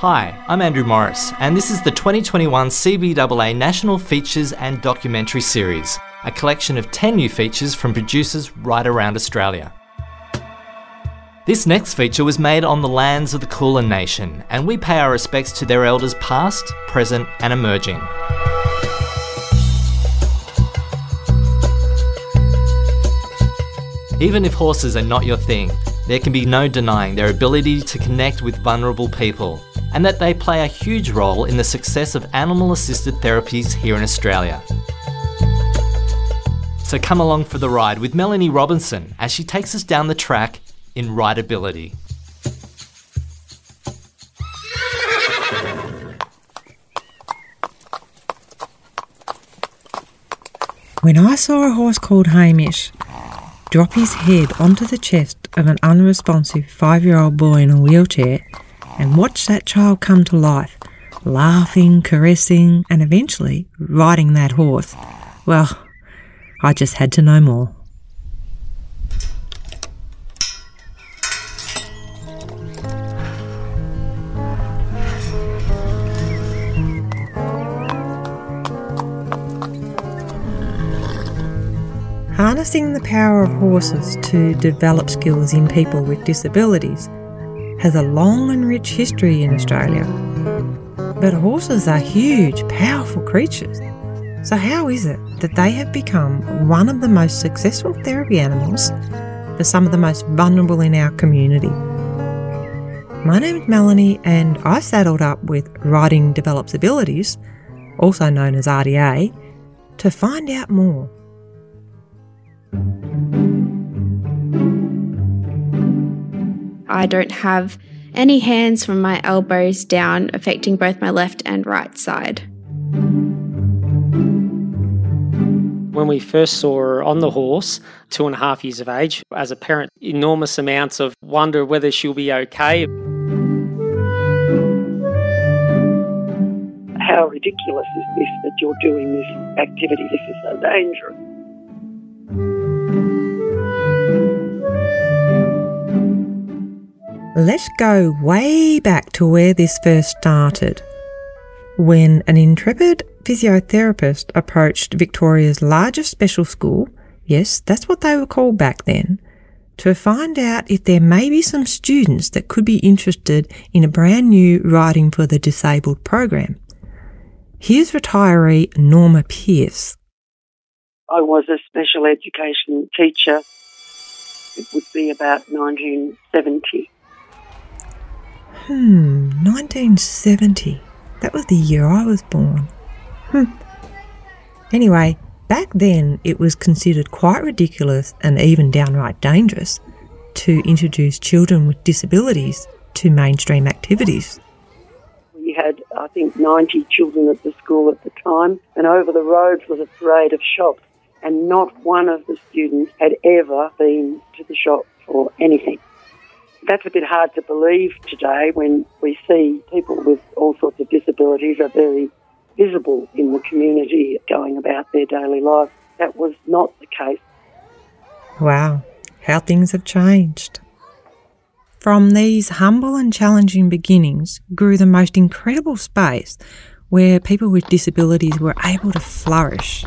Hi, I'm Andrew Morris, and this is the 2021 CBAA National Features and Documentary Series, a collection of 10 new features from producers right around Australia. This next feature was made on the lands of the Kulin Nation, and we pay our respects to their elders past, present, and emerging. Even if horses are not your thing, there can be no denying their ability to connect with vulnerable people and that they play a huge role in the success of animal assisted therapies here in Australia. So come along for the ride with Melanie Robinson as she takes us down the track in rideability. When I saw a horse called Hamish drop his head onto the chest of an unresponsive five year old boy in a wheelchair and watch that child come to life, laughing, caressing, and eventually riding that horse, well, I just had to know more. Harnessing the power of horses to develop skills in people with disabilities has a long and rich history in Australia. But horses are huge, powerful creatures. So, how is it that they have become one of the most successful therapy animals for some of the most vulnerable in our community? My name is Melanie, and I saddled up with Riding Develops Abilities, also known as RDA, to find out more. I don't have any hands from my elbows down, affecting both my left and right side. When we first saw her on the horse, two and a half years of age, as a parent, enormous amounts of wonder whether she'll be okay. How ridiculous is this that you're doing this activity? This is so dangerous. Let's go way back to where this first started. When an intrepid physiotherapist approached Victoria's largest special school, yes, that's what they were called back then, to find out if there may be some students that could be interested in a brand new Riding for the Disabled program. Here's retiree Norma Pierce. I was a special education teacher. It would be about 1970. Hmm, 1970. That was the year I was born. Hmm. Anyway, back then it was considered quite ridiculous and even downright dangerous to introduce children with disabilities to mainstream activities. We had, I think, 90 children at the school at the time, and over the road was a parade of shops, and not one of the students had ever been to the shop for anything that's a bit hard to believe today when we see people with all sorts of disabilities are very visible in the community going about their daily life. That was not the case. Wow, how things have changed. From these humble and challenging beginnings grew the most incredible space where people with disabilities were able to flourish.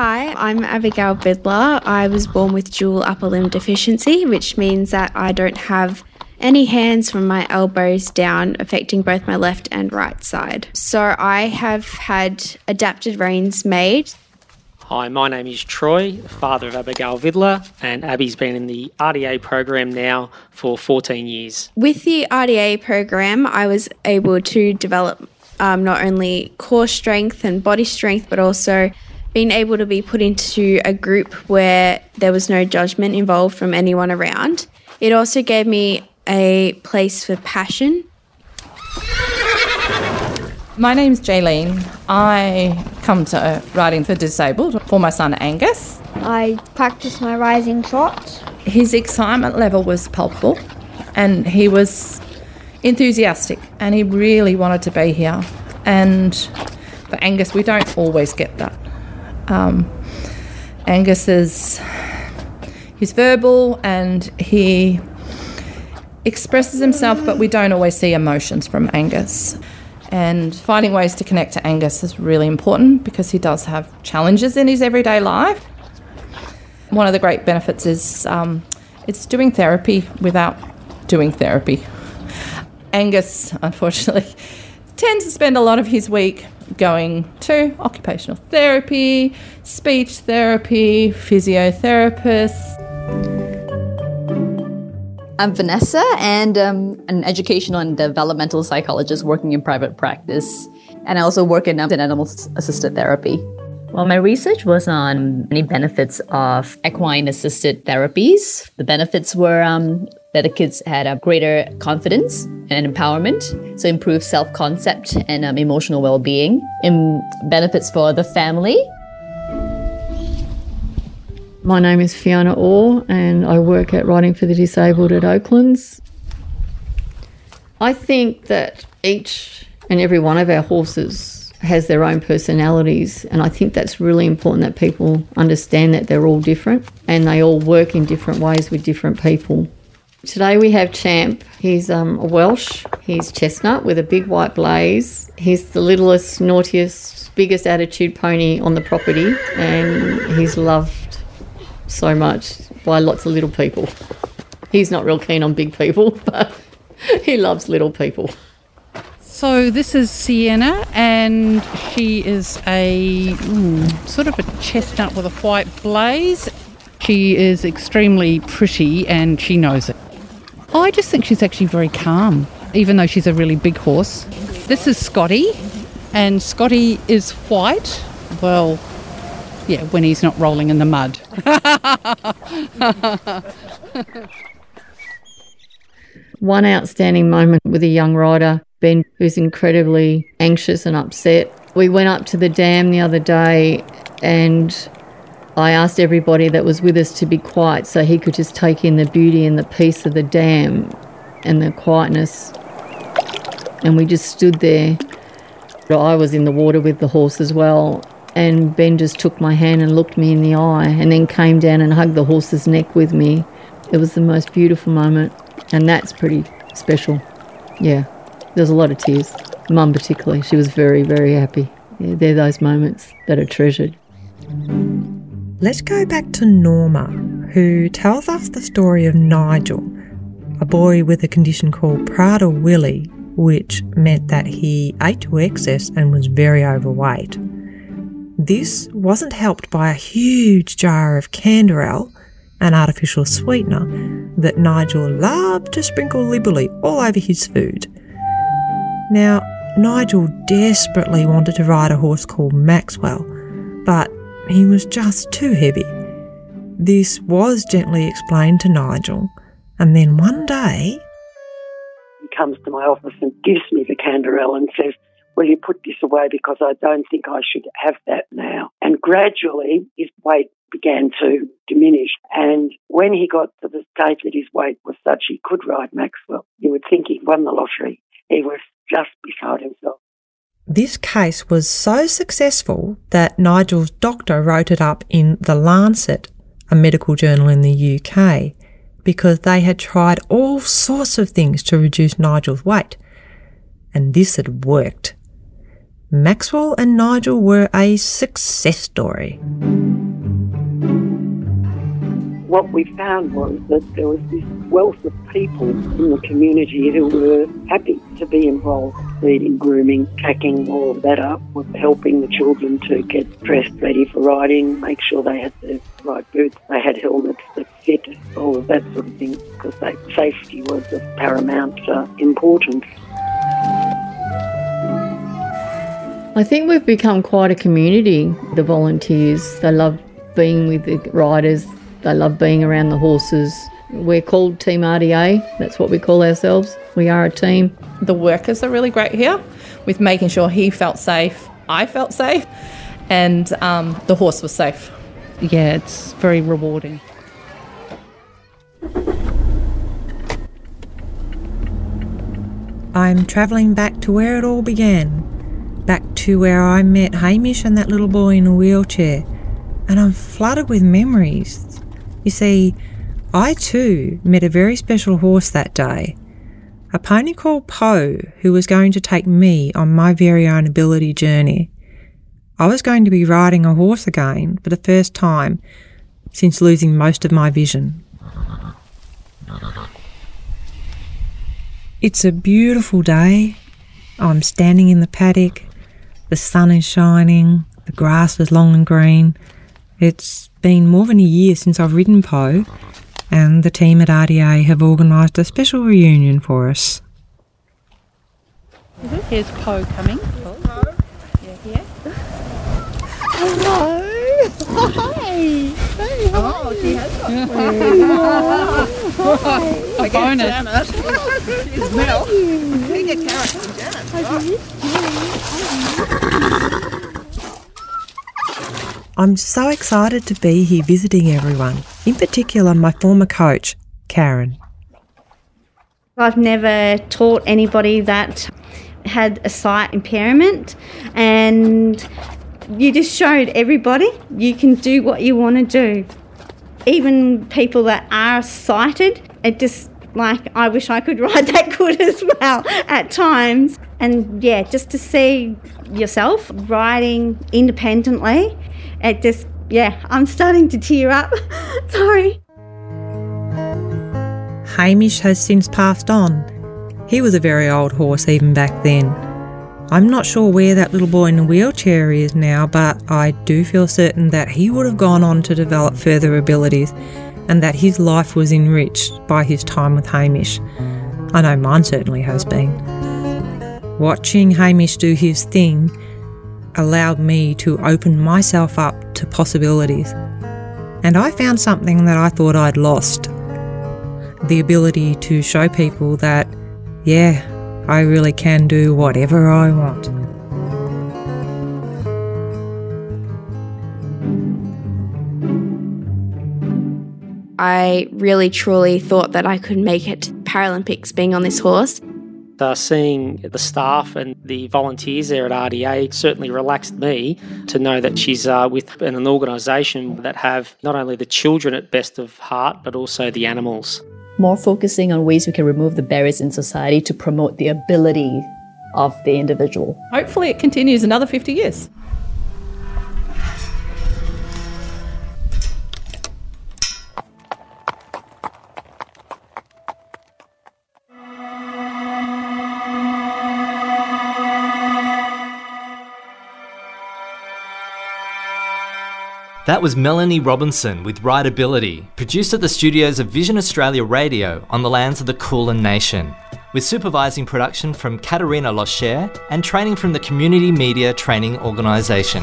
Hi, I'm Abigail Vidler. I was born with dual upper limb deficiency, which means that I don't have any hands from my elbows down, affecting both my left and right side. So I have had adapted reins made. Hi, my name is Troy, father of Abigail Vidler, and Abby's been in the RDA program now for 14 years. With the RDA program, I was able to develop um, not only core strength and body strength, but also being able to be put into a group where there was no judgment involved from anyone around. It also gave me a place for passion. My name's Jaylene. I come to Riding for Disabled for my son Angus. I practice my rising trot. His excitement level was palpable and he was enthusiastic and he really wanted to be here. And for Angus, we don't always get that. Um, Angus is he's verbal and he expresses himself, but we don't always see emotions from Angus. And finding ways to connect to Angus is really important because he does have challenges in his everyday life. One of the great benefits is um, it's doing therapy without doing therapy. Angus, unfortunately, tends to spend a lot of his week going to occupational therapy, speech therapy, physiotherapists. I'm Vanessa, and um, an educational and developmental psychologist working in private practice. And I also work in, um, in animal assisted therapy. Well, my research was on many benefits of equine assisted therapies. The benefits were um, that the kids had a greater confidence and empowerment, so improved self concept and um, emotional well being, and benefits for the family. My name is Fiona Orr, and I work at Riding for the Disabled at Oaklands. I think that each and every one of our horses has their own personalities. And I think that's really important that people understand that they're all different and they all work in different ways with different people. Today we have Champ. He's um, a Welsh. He's chestnut with a big white blaze. He's the littlest, naughtiest, biggest attitude pony on the property, and he's loved so much by lots of little people. He's not real keen on big people, but he loves little people. So this is Sienna, and she is a mm, sort of a chestnut with a white blaze. She is extremely pretty, and she knows it. I just think she's actually very calm, even though she's a really big horse. This is Scotty, and Scotty is white. Well, yeah, when he's not rolling in the mud. One outstanding moment with a young rider Ben, who's incredibly anxious and upset. We went up to the dam the other day and I asked everybody that was with us to be quiet so he could just take in the beauty and the peace of the dam and the quietness. And we just stood there. I was in the water with the horse as well. And Ben just took my hand and looked me in the eye and then came down and hugged the horse's neck with me. It was the most beautiful moment. And that's pretty special. Yeah. There's a lot of tears. Mum, particularly, she was very, very happy. Yeah, they're those moments that are treasured. Let's go back to Norma, who tells us the story of Nigel, a boy with a condition called Prader-Willi, which meant that he ate to excess and was very overweight. This wasn't helped by a huge jar of Canderel, an artificial sweetener that Nigel loved to sprinkle liberally all over his food. Now, Nigel desperately wanted to ride a horse called Maxwell, but he was just too heavy. This was gently explained to Nigel, and then one day. He comes to my office and gives me the Canderel and says, Will you put this away because I don't think I should have that now? And gradually his weight began to diminish. And when he got to the stage that his weight was such he could ride Maxwell, you would think he'd won the lottery. He was just beside himself. This case was so successful that Nigel's doctor wrote it up in The Lancet, a medical journal in the UK, because they had tried all sorts of things to reduce Nigel's weight. And this had worked. Maxwell and Nigel were a success story what we found was that there was this wealth of people in the community who were happy to be involved, feeding, grooming, packing all of that up, helping the children to get dressed ready for riding, make sure they had the right boots, they had helmets that fit, all of that sort of thing, because safety was of paramount uh, importance. I think we've become quite a community, the volunteers. They love being with the riders, they love being around the horses. We're called Team RDA, that's what we call ourselves. We are a team. The workers are really great here with making sure he felt safe, I felt safe, and um, the horse was safe. Yeah, it's very rewarding. I'm travelling back to where it all began, back to where I met Hamish and that little boy in a wheelchair, and I'm flooded with memories you see, I too met a very special horse that day. A pony called Poe, who was going to take me on my very own ability journey. I was going to be riding a horse again for the first time since losing most of my vision. It's a beautiful day. I'm standing in the paddock. The sun is shining. The grass is long and green. It's been more than a year since I've ridden Poe, and the team at RDA have organised a special reunion for us. Here's Poe coming. Yeah, here. Hello. Hi. Hey, oh, she has got A bonus. Janet. She's Mel. We get Karen and Janet. I'm so excited to be here visiting everyone, in particular my former coach, Karen. I've never taught anybody that had a sight impairment, and you just showed everybody you can do what you want to do. Even people that are sighted, it just like I wish I could ride that good as well at times. And yeah, just to see yourself riding independently, it just yeah, I'm starting to tear up. Sorry. Hamish has since passed on. He was a very old horse even back then. I'm not sure where that little boy in the wheelchair is now, but I do feel certain that he would have gone on to develop further abilities and that his life was enriched by his time with Hamish. I know mine certainly has been. Watching Hamish do his thing allowed me to open myself up to possibilities. And I found something that I thought I'd lost the ability to show people that, yeah, I really can do whatever I want. I really truly thought that I could make it to Paralympics being on this horse. Uh, seeing the staff and the volunteers there at RDA certainly relaxed me to know that she's uh, with an organisation that have not only the children at best of heart, but also the animals. More focusing on ways we can remove the barriers in society to promote the ability of the individual. Hopefully, it continues another 50 years. That was Melanie Robinson with Rideability, produced at the studios of Vision Australia Radio on the lands of the Kulin Nation, with supervising production from Katerina Locher and training from the Community Media Training Organisation.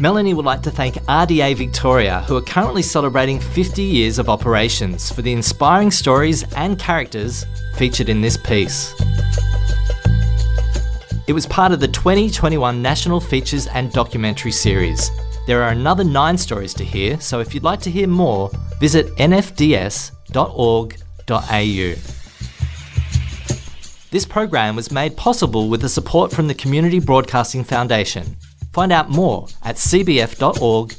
Melanie would like to thank RDA Victoria, who are currently celebrating 50 years of operations, for the inspiring stories and characters featured in this piece. It was part of the 2021 National Features and Documentary Series. There are another nine stories to hear, so if you'd like to hear more, visit nfds.org.au. This program was made possible with the support from the Community Broadcasting Foundation. Find out more at cbf.org.au.